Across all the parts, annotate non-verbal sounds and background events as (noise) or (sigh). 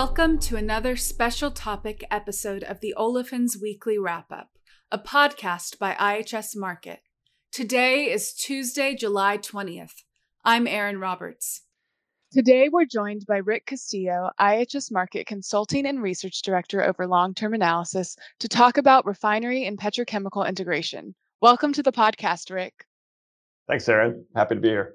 Welcome to another special topic episode of the Olefins Weekly Wrap Up, a podcast by IHS Markit. Today is Tuesday, July 20th. I'm Erin Roberts. Today, we're joined by Rick Castillo, IHS Markit Consulting and Research Director over Long Term Analysis, to talk about refinery and petrochemical integration. Welcome to the podcast, Rick. Thanks, Erin. Happy to be here.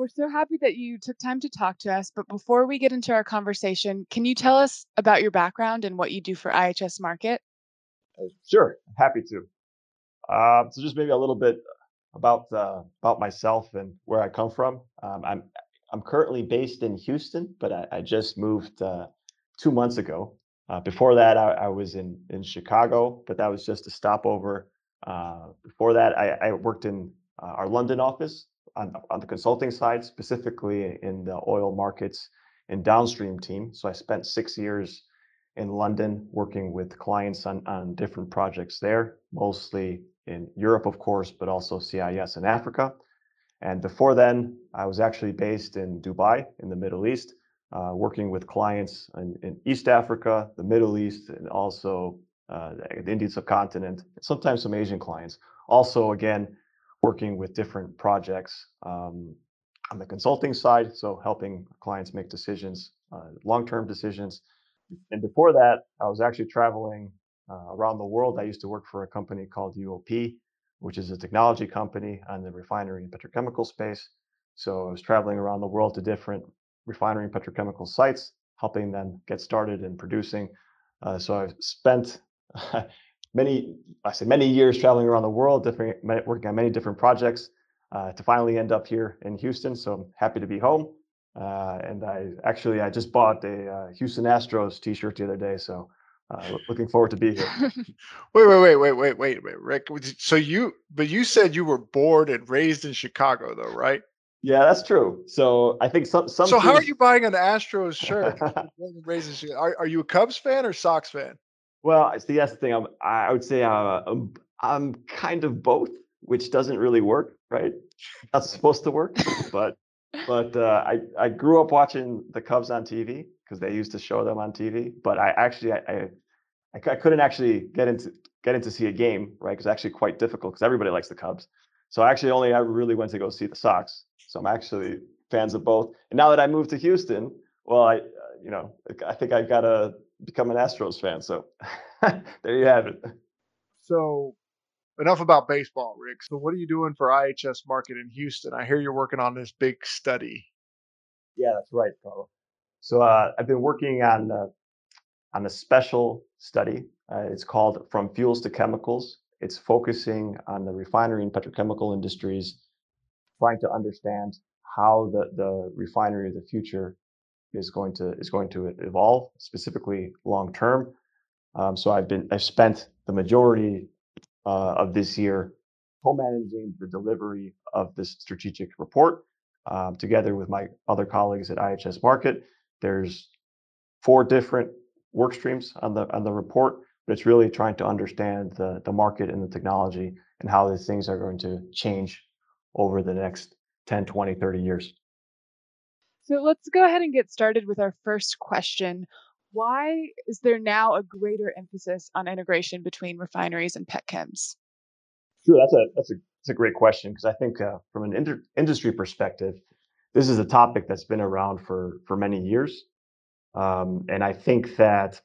We're so happy that you took time to talk to us. But before we get into our conversation, can you tell us about your background and what you do for IHS Markit? Uh, sure, happy to. Uh, so just maybe a little bit about uh, about myself and where I come from. Um, I'm I'm currently based in Houston, but I, I just moved uh, two months ago. Uh, before that, I, I, was in in Chicago, but that was just a stopover. Before that, I, I worked in our London office on, on the consulting side, specifically in the oil markets and downstream team. So I spent six years in London working with clients on, on different projects there, mostly in Europe, of course, but also CIS and Africa. And before then, I was actually based in Dubai in the Middle East, uh, working with clients in, in, East Africa, the Middle East, and also uh, the Indian subcontinent, sometimes some Asian clients. Also, again, working with different projects um, on the consulting side, so helping clients make decisions, uh, long-term decisions. And before that, I was actually traveling uh, around the world. I used to work for a company called UOP, which is a technology company on the refinery and petrochemical space. So I was traveling around the world to different refinery and petrochemical sites, helping them get started in producing. Uh, so I've spent (laughs) many, I say many years traveling around the world, different, working on many different projects uh, to finally end up here in Houston. So I'm happy to be home. Uh, and I actually, I just bought a uh, Houston Astros t-shirt the other day. So uh, (laughs) looking forward to be here. wait, wait, wait, wait, wait, wait, wait, Rick. So you, but you said you were born and raised in Chicago, though, right? Yeah, that's true. So I think some. some so how are you buying an Astros shirt? (laughs) are, are you a Cubs fan or Sox fan? Well, see, that's the thing. I'm, I would say uh, I'm, I'm kind of both, which doesn't really work, right? That's (laughs) supposed to work, but but uh, I I grew up watching the Cubs on TV because they used to show them on TV. But I actually I I, I couldn't actually get into get in to see a game, right? Because actually quite difficult because everybody likes the Cubs. So I actually only ever really went to go see the Sox. So I'm actually fans of both. And now that I moved to Houston, well, I uh, you know I think I've got a become an Astros fan. So (laughs) there you have it. So enough about baseball, Rick. So what are you doing for IHS Markit in Houston? I hear you're working on this big study. Yeah, that's right, Carlo. So uh, I've been working on uh, on a special study. Uh, it's called From Fuels to Chemicals. It's focusing on the refinery and petrochemical industries, trying to understand how the, the refinery of the future is going to is going to evolve, specifically long term. Um, so I've been I've spent the majority uh, of this year co-managing the delivery of this strategic report um, together with my other colleagues at IHS Markit. There's four different work streams on the on the report, but it's really trying to understand the the market and the technology and how these things are going to change over the next 10, 20, 30 years. So let's go ahead and get started with our first question. Why is there now a greater emphasis on integration between refineries and pet petchems? Sure, that's a that's a that's a great question because I think uh, from an inter- industry perspective, this is a topic that's been around for for many years, um, and I think that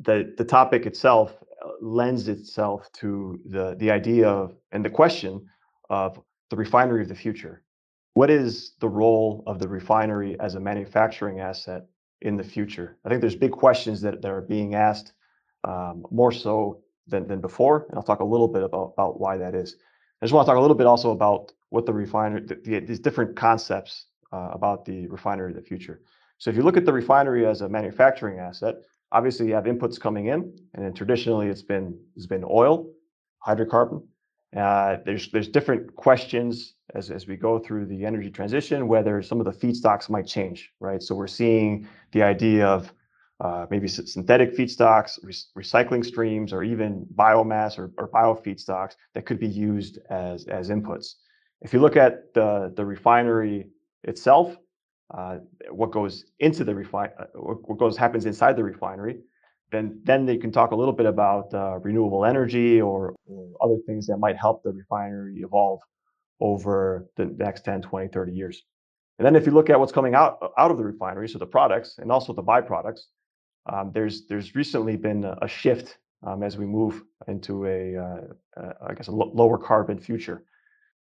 the the topic itself uh, lends itself to the the idea of and the question of the refinery of the future what is the role of the refinery as a manufacturing asset in the future? I think there's big questions that, that are being asked um, more so than, than before, and I'll talk a little bit about, about why that is. I just want to talk a little bit also about what the refinery, the, the, these different concepts uh, about the refinery of the future. So if you look at the refinery as a manufacturing asset, obviously you have inputs coming in, and then traditionally it's been it's been oil, hydrocarbon, uh, there's there's different questions as, as we go through the energy transition, whether some of the feedstocks might change, right? So we're seeing the idea of uh, maybe synthetic feedstocks, re- recycling streams, or even biomass or, or bio feedstocks that could be used as as inputs. If you look at the the refinery itself, uh, what goes into the refine, uh, what goes happens inside the refinery. Then, then they can talk a little bit about uh, renewable energy or, or, other things that might help the refinery evolve over the next 10, 20, 30 years. And then if you look at what's coming out out of the refinery, so the products and also the byproducts, um, there's there's recently been a, a shift um, as we move into a, uh, uh, I guess, a lower carbon future.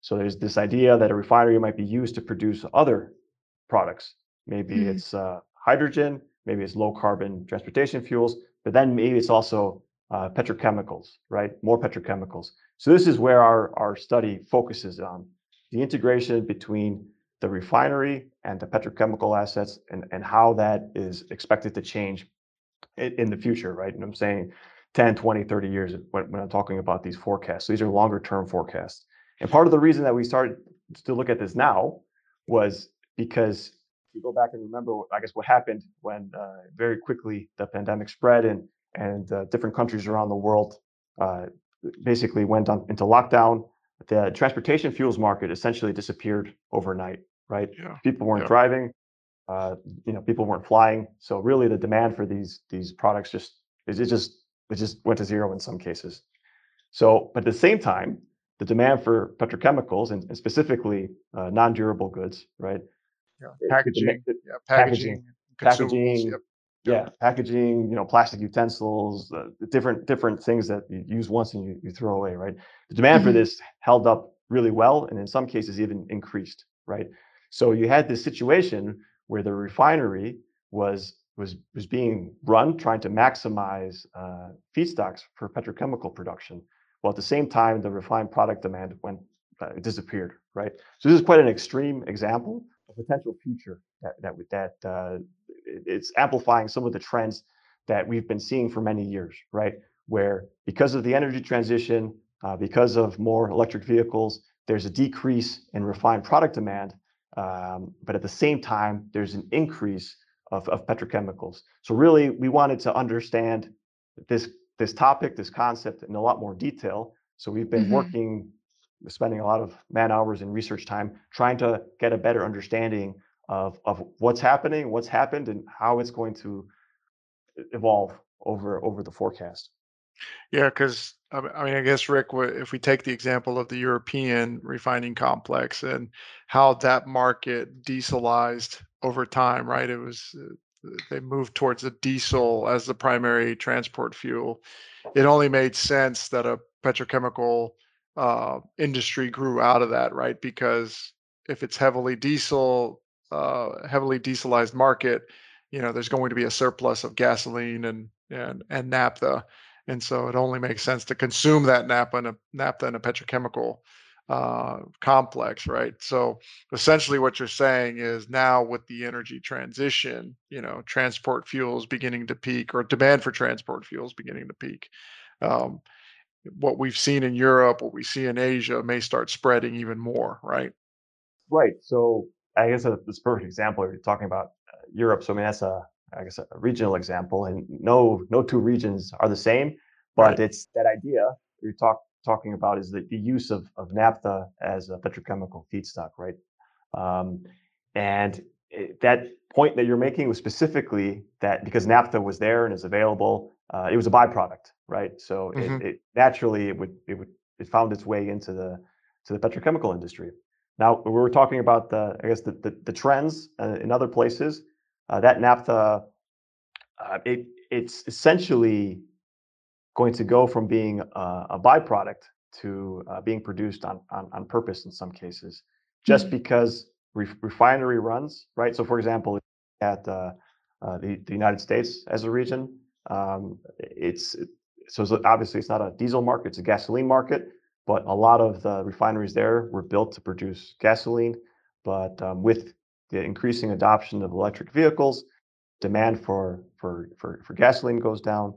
So there's this idea that a refinery might be used to produce other products. Maybe mm-hmm. it's uh, hydrogen, maybe it's low carbon transportation fuels, but then maybe it's also uh, petrochemicals, right? More petrochemicals. So this is where our, our study focuses on the integration between the refinery and the petrochemical assets and, and how that is expected to change in, in the future, right? And I'm saying 10, 20, 30 years when, when I'm talking about these forecasts. So these are longer term forecasts. And part of the reason that we started to look at this now was because you go back and remember, I guess, what happened when uh, very quickly the pandemic spread and and uh, different countries around the world uh, basically went on, into lockdown. The transportation fuels market essentially disappeared overnight. Right? Yeah. People weren't yeah. driving. Uh, you know, people weren't flying. So really, the demand for these these products just it just it just went to zero in some cases. So, but at the same time, the demand for petrochemicals and, and specifically uh, non-durable goods, right? Yeah, packaging, yeah, packaging, packaging, yep. yeah, packaging. You know, plastic utensils, uh, different different things that you use once and you, you throw away, right? The demand mm-hmm. for this held up really well, and in some cases even increased, right? So you had this situation where the refinery was was was being run trying to maximize uh, feedstocks for petrochemical production, while at the same time the refined product demand went uh, disappeared. Right. So this is quite an extreme example of potential future that that that uh, it's amplifying some of the trends that we've been seeing for many years. Right. Where because of the energy transition, uh, because of more electric vehicles, there's a decrease in refined product demand, um, but at the same time there's an increase of, of petrochemicals. So really, we wanted to understand this this topic, this concept in a lot more detail. So we've been mm-hmm. working, spending a lot of man hours and research time trying to get a better understanding of of what's happening, what's happened, and how it's going to evolve over over the forecast. Yeah, because I mean, I guess Rick, if we take the example of the European refining complex and how that market dieselized over time, right? It was uh, they moved towards the diesel as the primary transport fuel. It only made sense that a petrochemical uh, industry grew out of that, right? Because if it's heavily diesel, uh, heavily dieselized market, you know, there's going to be a surplus of gasoline and and and naphtha and so it only makes sense to consume that naphtha in a naphtha in a petrochemical uh, complex, right? So essentially, what you're saying is now with the energy transition, you know, transport fuels beginning to peak, or demand for transport fuels beginning to peak. Um, what we've seen in Europe, what we see in Asia, may start spreading even more, right? Right. So I guess that's a, this perfect example. You're talking about uh, Europe. So I mean, that's a I guess a regional example, and no no two regions are the same, but right. it's that idea you're talk, talking about is the, the use of, of naphtha as a petrochemical feedstock, right? Um, and it, that point that you're making was specifically that because naphtha was there and is available, uh, it was a byproduct, right? So mm-hmm. it, it, naturally it would it would it found its way into the to the petrochemical industry. Now we were talking about the I guess the the, the trends uh, in other places uh, that naphtha, uh, it, it's essentially going to go from being a, a byproduct to uh, being produced on, on, on purpose in some cases, just mm-hmm. because re- refinery runs, right? So, for example, at uh, uh, the, the United States as a region, um, it's so obviously it's not a diesel market; it's a gasoline market. But a lot of the refineries there were built to produce gasoline. But um, with the increasing adoption of electric vehicles, demand for for for, for gasoline goes down.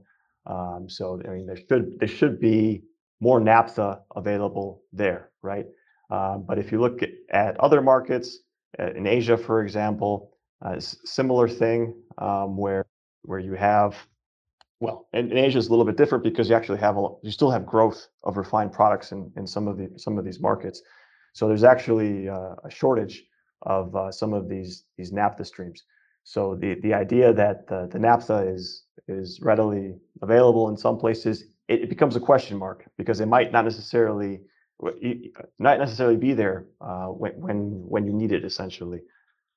Um, so I mean, there should there should be more naphtha available there, right? Um, but if you look at, other markets uh, in Asia, for example, uh, similar thing um, where where you have well, and, and Asia is a little bit different because you actually have a you still have growth of refined products in, in some of the some of these markets. So there's actually uh, a shortage of uh, some of these these naphtha streams. So the the idea that the, the naphtha is is readily available in some places, it, it becomes a question mark because it might not necessarily not necessarily be there uh, when when when you need it essentially.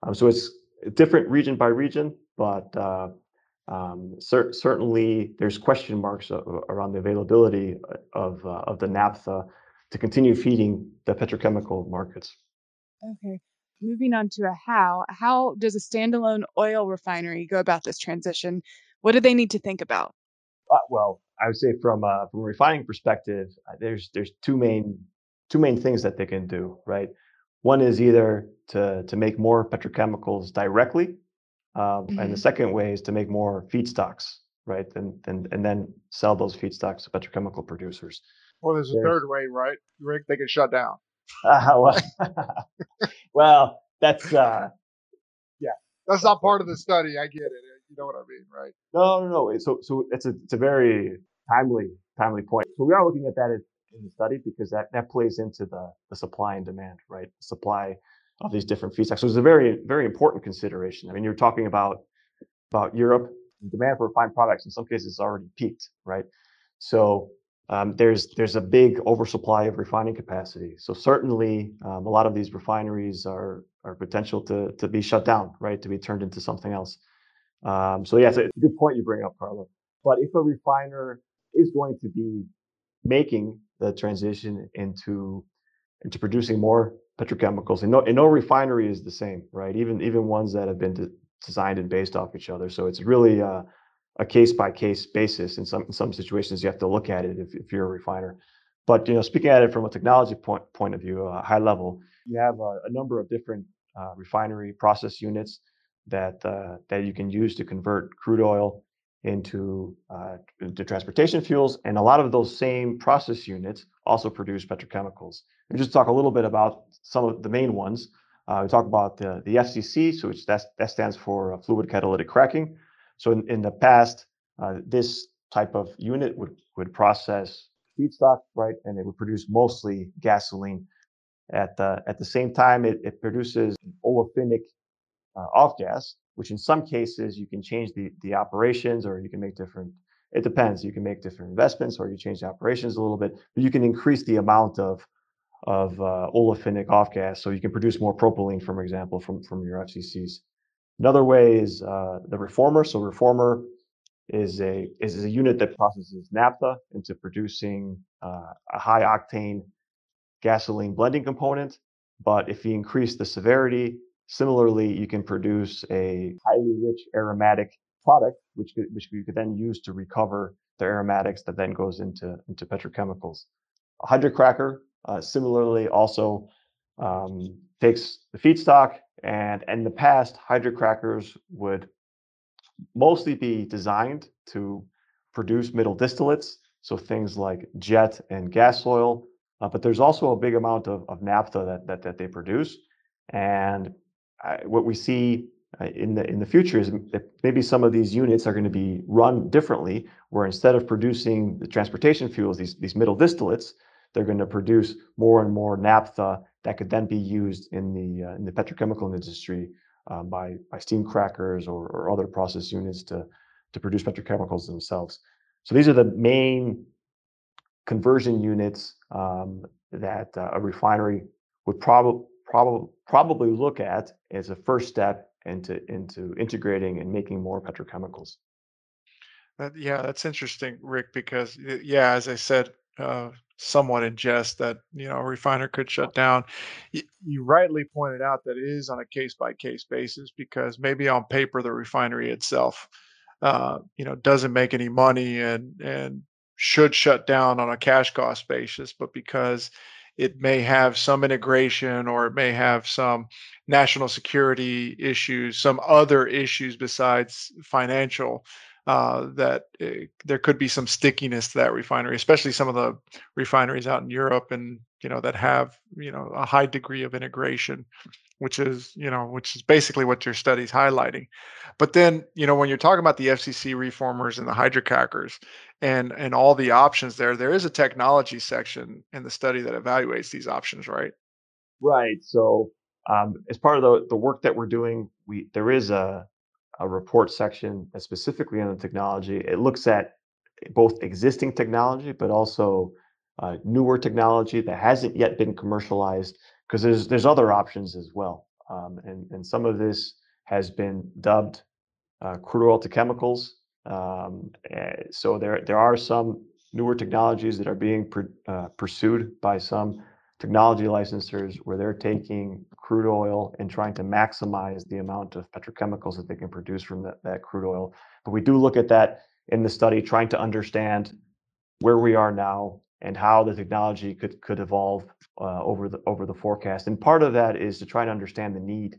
Um, so it's different region by region, but uh, um, cer- certainly there's question marks around the availability of uh, of the naphtha to continue feeding the petrochemical markets. Okay. Moving on to a how, how does a standalone oil refinery go about this transition? What do they need to think about? Uh, well, I would say from a, from a refining perspective, uh, there's there's two main two main things that they can do, right? One is either to to make more petrochemicals directly, um, mm-hmm. and the mm-hmm. second way is to make more feedstocks, right? And and and then sell those feedstocks to petrochemical producers. Well, there's a there's, third way, right? Rick, they can shut down. Uh, (laughs) well, (laughs) well, that's uh, yeah. That's not part of the study. I get it. You know what I mean, right? No, no, no. So, so it's a it's a very timely timely point. So we are looking at that in the study because that that plays into the the supply and demand, right? Supply of these different feedstocks. So it's a very very important consideration. I mean, you're talking about about Europe. Demand for refined products in some cases already peaked, right? So um, there's there's a big oversupply of refining capacity. So certainly, um, a lot of these refineries are are potential to to be shut down, right? To be turned into something else. Um, so yeah, it's a good point you bring up, Carlo. But if a refiner is going to be making the transition into into producing more petrochemicals, and no, and no refinery is the same, right? Even even ones that have been de- designed and based off each other. So it's really uh, a case by case basis. In some in some situations, you have to look at it if, if you're a refiner. But you know, speaking at it from a technology point point of view, uh, high level, you have a, a number of different uh, refinery process units that uh, that you can use to convert crude oil into uh, transportation fuels, and a lot of those same process units also produce petrochemicals. We just talk a little bit about some of the main ones. Uh, we talk about the the FCC, so which that that stands for uh, fluid catalytic cracking. So in, in the past, uh, this type of unit would, would process feedstock, right? And it would produce mostly gasoline. At the, at the same time, it, it produces olefinic uh, off gas, which in some cases you can change the, the operations or you can make different, it depends. You can make different investments or you change the operations a little bit, but you can increase the amount of, of uh, olefinic off gas. So you can produce more propylene, for example, from, from your FCCs. Another way is uh, the reformer. So reformer is a is a unit that processes naphtha into producing uh, a high octane gasoline blending component. But if you increase the severity, similarly, you can produce a highly rich aromatic product, which which you could then use to recover the aromatics that then goes into into petrochemicals. A hydrocracker, uh, similarly, also um, takes the feedstock and in the past, hydrocrackers would mostly be designed to produce middle distillates, so things like jet and gas oil. Uh, but there's also a big amount of, of naphtha that, that, that they produce. And what we see uh, in the in the future is that maybe some of these units are going to be run differently, where instead of producing the transportation fuels, these these middle distillates, they're going to produce more and more naphtha that could then be used in the uh, in the petrochemical industry uh, by by steam crackers or, or other process units to to produce petrochemicals themselves. So these are the main conversion units um, that uh, a refinery would probably probably probably look at as a first step into into integrating and making more petrochemicals. That, yeah, that's interesting, Rick, because yeah, as I said, uh, somewhat in jest that you know a refiner could shut down. You, you rightly pointed out that it is on a case by case basis because maybe on paper the refinery itself, uh, you know, doesn't make any money and and should shut down on a cash cost basis, but because it may have some integration or it may have some national security issues, some other issues besides financial uh, that uh, there could be some stickiness to that refinery, especially some of the refineries out in Europe and you know that have you know a high degree of integration, which is you know which is basically what your study's highlighting. But then you know when you're talking about the FCC reformers and the hydrocrackers and and all the options there, there is a technology section in the study that evaluates these options, right? Right. So um, as part of the, the work that we're doing, we there is a a report section specifically on the technology. It looks at both existing technology, but also uh, newer technology that hasn't yet been commercialized because there's there's other options as well. Um, and and some of this has been dubbed uh, crude oil to chemicals. Um, eh, so there there are some newer technologies that are being uh, pursued by some technology licensors where they're taking crude oil and trying to maximize the amount of petrochemicals that they can produce from that, that crude oil. But we do look at that in the study, trying to understand where we are now and how the technology could could evolve uh, over the over the forecast. And part of that is to try to understand the need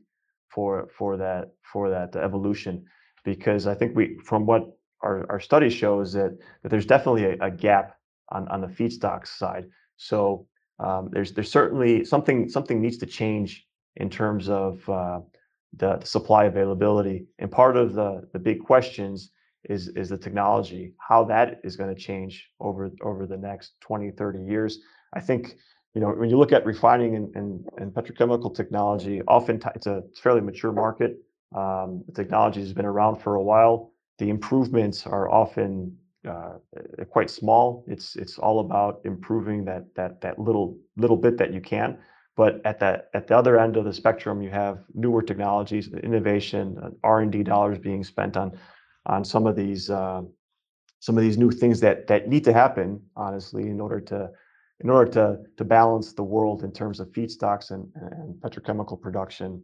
for for that for that evolution, because I think we from what our, our study shows that that there's definitely a, a gap on on the feedstock side. So um, there's there's certainly something something needs to change in terms of uh, the, the, supply availability. And part of the the big questions is is the technology, how that is going to change over over the next 20, 30 years. I think you know when you look at refining and, and, and petrochemical technology, often it's a fairly mature market. Um, the technology has been around for a while. The improvements are often uh, quite small. It's it's all about improving that that that little little bit that you can. But at that at the other end of the spectrum, you have newer technologies, innovation, uh, R and D dollars being spent on on some of these uh, some of these new things that that need to happen, honestly, in order to in order to to balance the world in terms of feedstocks and, and petrochemical production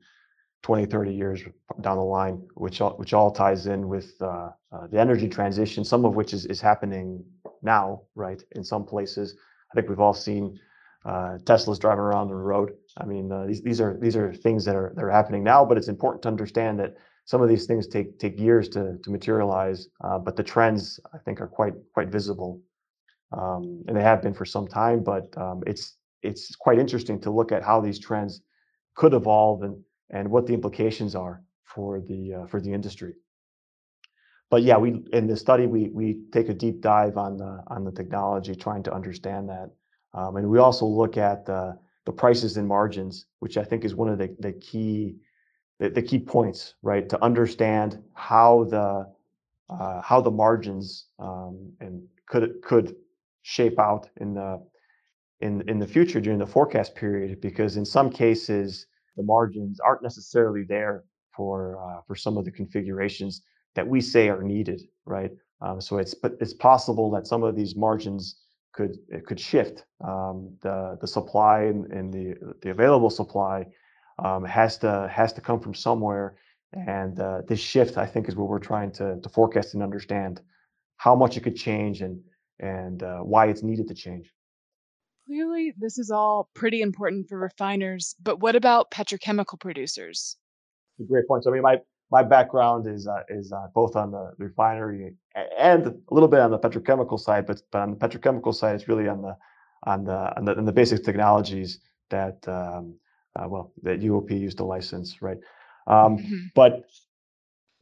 20, 30 years down the line, which all, which all ties in with uh, uh, the energy transition, some of which is, is happening now, right? In some places, I think we've all seen uh, Teslas driving around the road. I mean, uh, these these are these are things that are that are happening now, but it's important to understand that some of these things take take years to to materialize. Uh, but the trends, I think, are quite quite visible, um, and they have been for some time. But um, it's it's quite interesting to look at how these trends could evolve and and what the implications are for the uh, for the industry. But yeah, we in the study we we take a deep dive on the on the technology, trying to understand that, um, and we also look at the the prices and margins, which I think is one of the the key the, the key points, right? To understand how the uh, how the margins um, and could could shape out in the in in the future during the forecast period, because in some cases the margins aren't necessarily there for uh, for some of the configurations that we say are needed, right? Um, so it's but it's possible that some of these margins could could shift. Um, the the supply and, and, the the available supply um, has to has to come from somewhere, and uh, this shift I think is what we're trying to to forecast and understand how much it could change and and uh, why it's needed to change. Clearly, this is all pretty important for refiners, but what about petrochemical producers? great point. So, I mean, my my background is uh, is uh, both on the refinery and a little bit on the petrochemical side, but but on the petrochemical side, it's really on the on the on the, on the basic technologies that um, uh, well that UOP used to license, right? Um, mm-hmm. But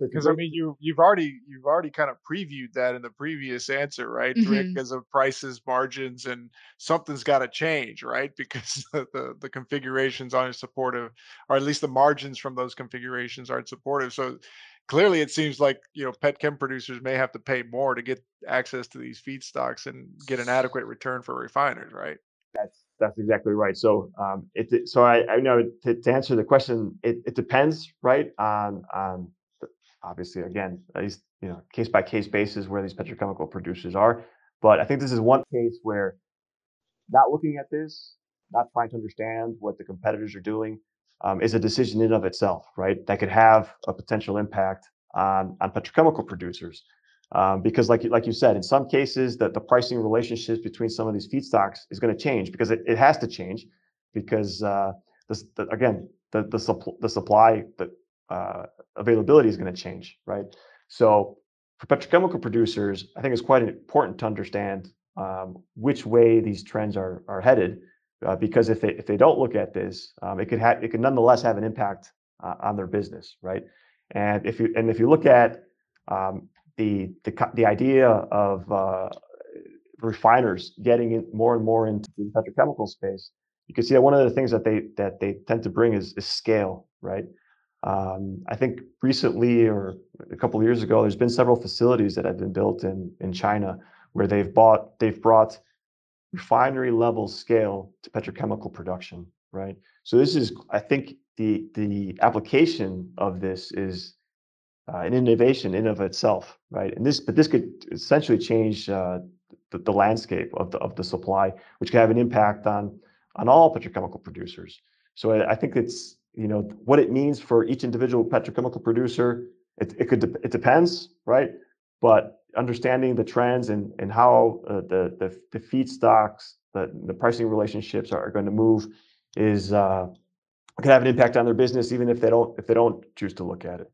because I mean, you you've already you've already kind of previewed that in the previous answer, right, mm-hmm. Rick? Because of prices, margins, and something's got to change, right? (laughs) Because the, the, the configurations aren't supportive, or at least the margins from those configurations aren't supportive. So clearly, it seems like you know pet chem producers may have to pay more to get access to these feedstocks and get an adequate return for refiners, right? That's that's exactly right. So um, it so I, I know to, to answer the question, it, it depends, right, on on obviously, again, these you know case by case basis where these petrochemical producers are. But I think this is one case where not looking at this, not trying to understand what the competitors are doing, um, is a decision in of itself, right? That could have a potential impact on on petrochemical producers. Um, because like like you said, in some cases, that the pricing relationships between some of these feedstocks is going to change because it, it has to change because uh, this, the, again the the, supp- the supply the uh, availability is going to change, right? So for petrochemical producers, I think it's quite important to understand um, which way these trends are are headed, uh, because if they if they don't look at this, um, it could have it could nonetheless have an impact uh, on their business, right? And if you and if you look at um, the the the idea of uh, refiners getting in more and more into the petrochemical space, you can see that one of the things that they that they tend to bring is, is scale, right? Um, I think recently or a couple years ago, there's been several facilities that have been built in in China where they've bought they've brought refinery level scale to petrochemical production, right? So this is, I think, the the application of this is uh, an innovation in of itself, right? And this, but this could essentially change uh, the, the landscape of the of the supply, which could have an impact on on all petrochemical producers. So I, I think it's you know what it means for each individual petrochemical producer. It it could it depends, right? But understanding the trends and and how uh, the the the feedstocks, the the pricing relationships are, are going to move is uh, can have an impact on their business, even if they don't if they don't choose to look at it.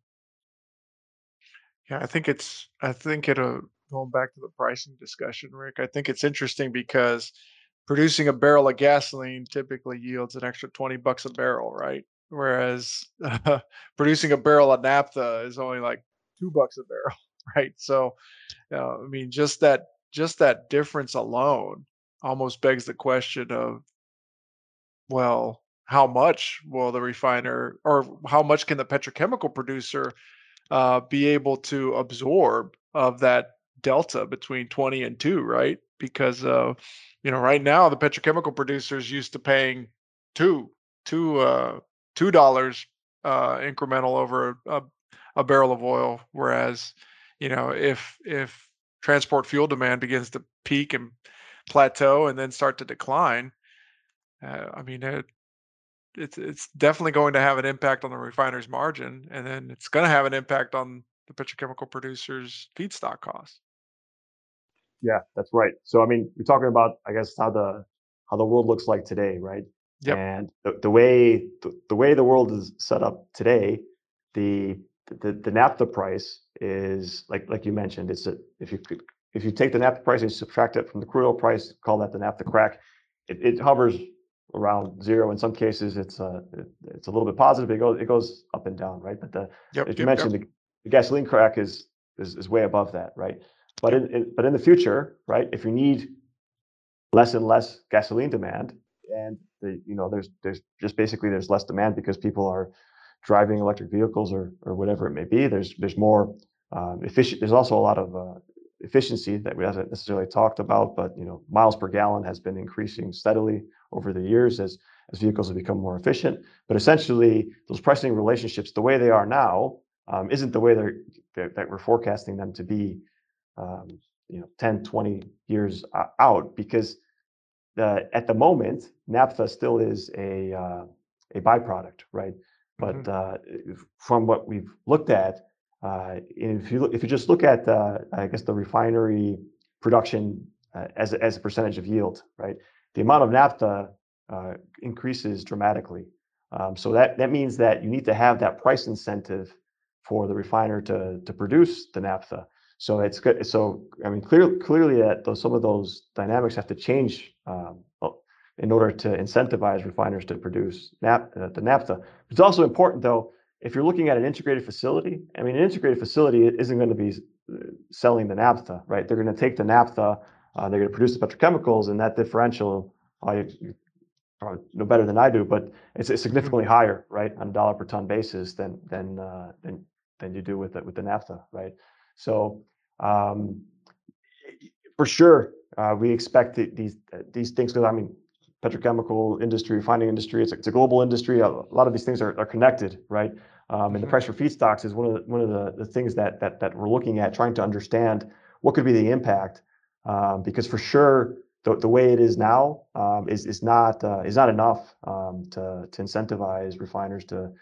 Yeah, I think it's I think it uh going back to the pricing discussion, Rick, I think it's interesting because producing a barrel of gasoline typically yields an extra 20 bucks a barrel, right? Whereas uh, (laughs) producing a barrel of naphtha is only like 2 bucks a barrel, (laughs) right? So, uh, I mean just that just that difference alone almost begs the question of well, how much will the refiner or how much can the petrochemical producer uh, be able to absorb of that delta between 20 and 2 right because uh, you know right now the petrochemical producers used to paying two two uh two dollars uh incremental over a, a barrel of oil whereas you know if if transport fuel demand begins to peak and plateau and then start to decline uh, i mean it, it's it's definitely going to have an impact on the refiner's margin, and then it's going to have an impact on the petrochemical producers' feedstock costs. Yeah, that's right. So I mean, we're talking about, I guess, how the how the world looks like today, right? Yep. And the, the way the, the way the world is set up today, the the the naphtha price is like like you mentioned. It's a if you could if you take the naphtha price and subtract it from the crude oil price, call that the naphtha crack. It, it hovers around zero. In some cases, it's uh, it's a little bit positive. It goes it goes up and down, right? But the Yep. as you Yep. mentioned, Yep. the, the gasoline crack is, is is way above that, right? But in, in but in the future, right? If you need less and less gasoline demand, and the you know there's there's just basically there's less demand because people are driving electric vehicles or or whatever it may be. There's there's more um, efficient. There's also a lot of uh, efficiency that we haven't necessarily talked about, but you know miles per gallon has been increasing steadily over the years as as vehicles have become more efficient. But essentially, those pricing relationships, the way they are now, um, isn't the way they're, that, we're forecasting them to be, um, you know, 10, 20 years out, because the, at the moment, naphtha still is a uh, a byproduct, right? But Mhm. uh, from what we've looked at, uh, if you look, if you just look at, uh, I guess, the refinery production uh, as a, as a percentage of yield, right? The amount of naphtha uh, increases dramatically. Um, so that that means that you need to have that price incentive for the refiner to to produce the naphtha. So it's good. So I mean, clearly, clearly that those, some of those dynamics have to change um, in order to incentivize refiners to produce nap, uh, the naphtha. It's also important, though, if you're looking at an integrated facility. I mean, an integrated facility isn't going to be uh, selling the naphtha, right? They're going to take the naphtha, uh, they're going to produce the petrochemicals, and that differential, uh, you, you probably know better than I do, but it's, it's significantly higher, right, on a dollar per ton basis than than uh, than than you do with the, with the naphtha, right? So um, for sure, uh, we expect that these these things. Because I mean, petrochemical industry, refining industry, it's a, it's a global industry. A, lot of these things are, are connected, right? Um, and the Mhm. price for feedstocks is one of the, one of the, the things that that that we're looking at, trying to understand what could be the impact. Um, because for sure, the, the way it is now um, is is not uh, is not enough um, to to incentivize refiners to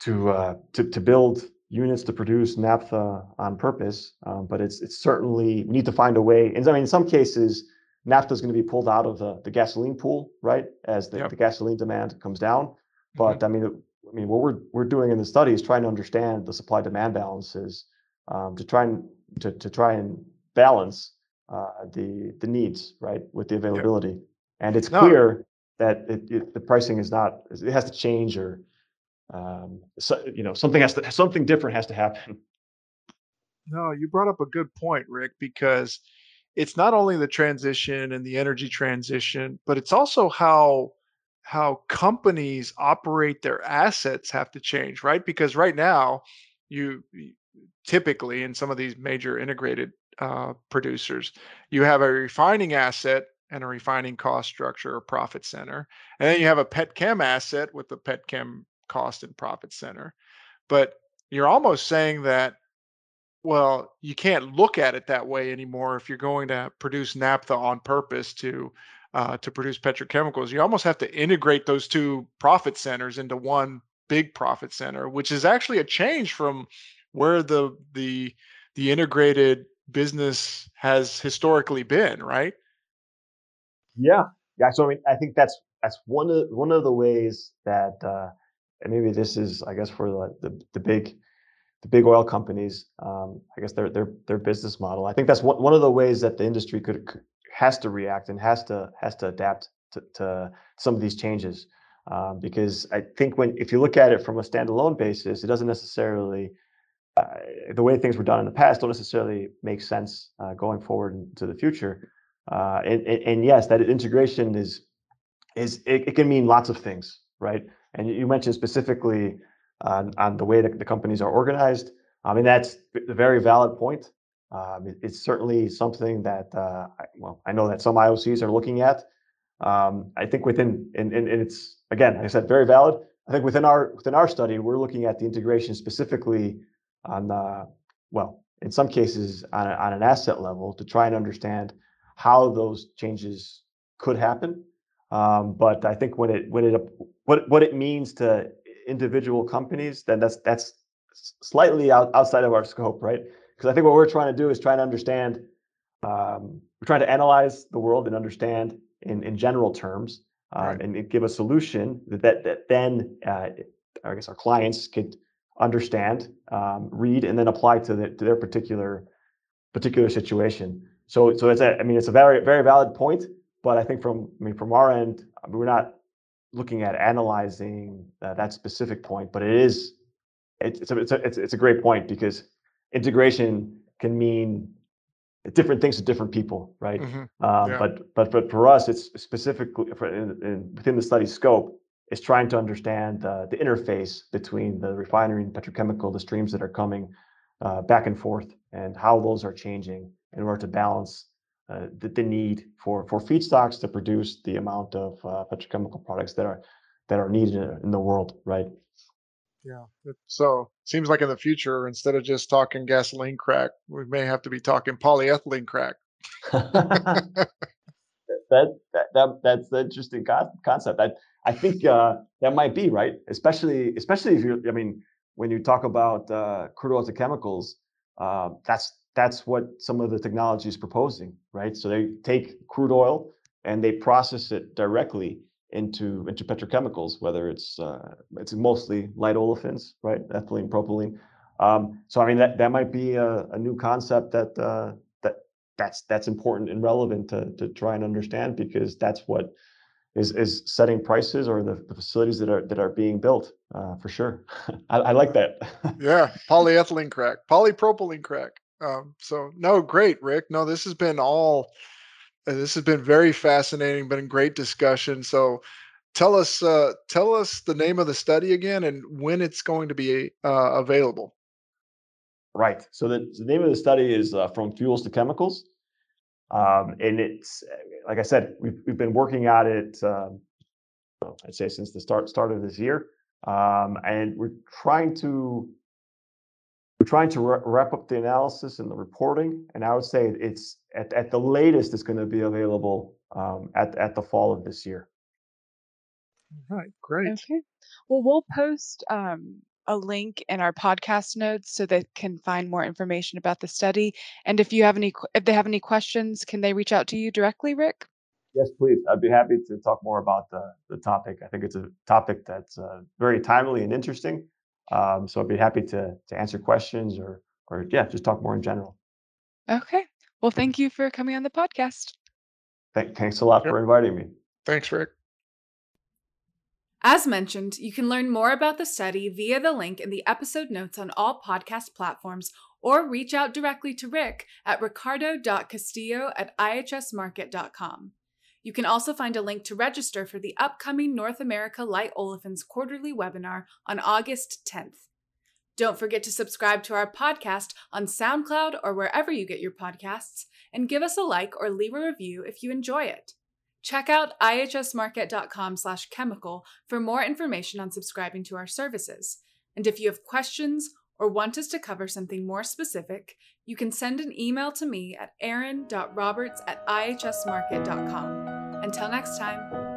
to uh, to to build units to produce naphtha on purpose. Um, but it's it's certainly we need to find a way. And I mean, in some cases, naphtha is going to be pulled out of the, the gasoline pool, right, as the, Yep. the gasoline demand comes down. But I mean, I mean, what we're we're doing in the study is trying to understand the supply demand balances um, to try and to, to try and balance uh, the the needs, right, with the availability. And it's No. clear that it, it, the pricing is not it has to change or um, so, you know something has to something different has to happen. No, you brought up a good point, Rick, because it's not only the transition and the energy transition, but it's also how how companies operate their assets have to change, right? Because right now, you typically in some of these major integrated uh, producers, you have a refining asset and a refining cost structure or profit center, and then you have a pet chem asset with the pet chem cost and profit center. But you're almost saying that well, you can't look at it that way anymore if you're going to produce naphtha on purpose to uh, to produce petrochemicals. You almost have to integrate those two profit centers into one big profit center, which is actually a change from where the the the integrated business has historically been, right? Yeah, yeah. So I mean, I think that's that's one of one of the ways that, uh, and maybe this is, I guess, for the the, the big the big oil companies, um, I guess their their their business model. I think that's one one of the ways that the industry could, has to react and has to has to adapt to, to some of these changes. Um, because I think when if you look at it from a standalone basis, it doesn't necessarily uh, the way things were done in the past don't necessarily make sense uh, going forward into the future. Uh, and, and, and, yes, that integration is is it, it, can mean lots of things, right? And you mentioned specifically on, on the way that the companies are organized. I mean, that's a very valid point. Um, it, it's certainly something that, uh, I, well, I know that some IOCs are looking at. Um, I think within, and, and, and it's again, like I said, very valid. I think within our within our study, we're looking at the integration specifically on, uh, well, in some cases on, a, on an asset level to try and understand how those changes could happen. Um, but I think when it when it what what it means to individual companies, then that's that's slightly out, outside of our scope, right? Because I think what we're trying to do is trying to understand, um, we're trying to analyze the world and understand in, in general terms, uh, right. and give a solution that that, that then uh, I guess our clients could understand, um, read, and then apply to, the, to their particular particular situation. So so it's a I mean it's a very very valid point, but I think from I mean from our end we're not looking at analyzing uh, that specific point, but it is it's a, it's a it's, it's a great point because integration can mean different things to different people, right? Mm-hmm. Um, yeah. But but but for us, it's specifically for in, in, within the study scope is trying to understand uh, the interface between the refinery and petrochemical, the streams that are coming uh, back and forth, and how those are changing in order to balance uh, the, the, need for for feedstocks to produce the amount of uh, petrochemical products that are that are needed in the world, right? Yeah. So seems like in the future, instead of just talking gasoline crack, we may have to be talking polyethylene crack. (laughs) that, that that that's the interesting concept. I I think uh, that might be right, especially especially if you're. I mean, when you talk about uh, crude oil to chemicals, uh, that's that's what some of the technology is proposing, right? So they take crude oil and they process it directly into into petrochemicals, whether it's uh, it's mostly light olefins, right, ethylene, propylene. Um, so I mean that that might be a, a new concept that uh, that that's that's important and relevant to to try and understand because that's what is is setting prices or the, the facilities that are that are being built uh, for sure. (laughs) I, I, like that. yeah, (laughs) polyethylene crack, polypropylene crack. Um, so no, great, Rick. No, this has been all uh, this has been very fascinating, been a great discussion. So tell us uh, tell us the name of the study again and when it's going to be uh, available. Right. So the, the, name of the study is uh, From Fuels to Chemicals. Um, and it's, like I said, we've, we've been working at it, um, I'd say since the start, start of this year. Um, and we're trying to we're trying to wrap up the analysis and the reporting, and I would say it's at, at the latest it's going to be available um, at at the fall of this year. All right, great. Okay. Well, we'll post um, a link in our podcast notes so they can find more information about the study. And if you have any, if they have any questions, can they reach out to you directly, Rick? Yes, please. I'd be happy to talk more about the, the topic. I think it's a topic that's uh, very timely and interesting. Um, so I'd be happy to to answer questions or or yeah, just talk more in general. Okay. Well, thank you for coming on the podcast. Th- thanks a lot for inviting me. Thanks, Rick. As mentioned, you can learn more about the study via the link in the episode notes on all podcast platforms or reach out directly to Rick at ricardo.castillo at ihsmarkit.com. You can also find a link to register for the upcoming North America Light Olefins quarterly webinar on August 10th. Don't forget to subscribe to our podcast on SoundCloud or wherever you get your podcasts, and give us a like or leave a review if you enjoy it. Check out ihsmarkit.com/chemical for more information on subscribing to our services. And if you have questions or want us to cover something more specific, you can send an email to me at aaron.roberts at. Until next time.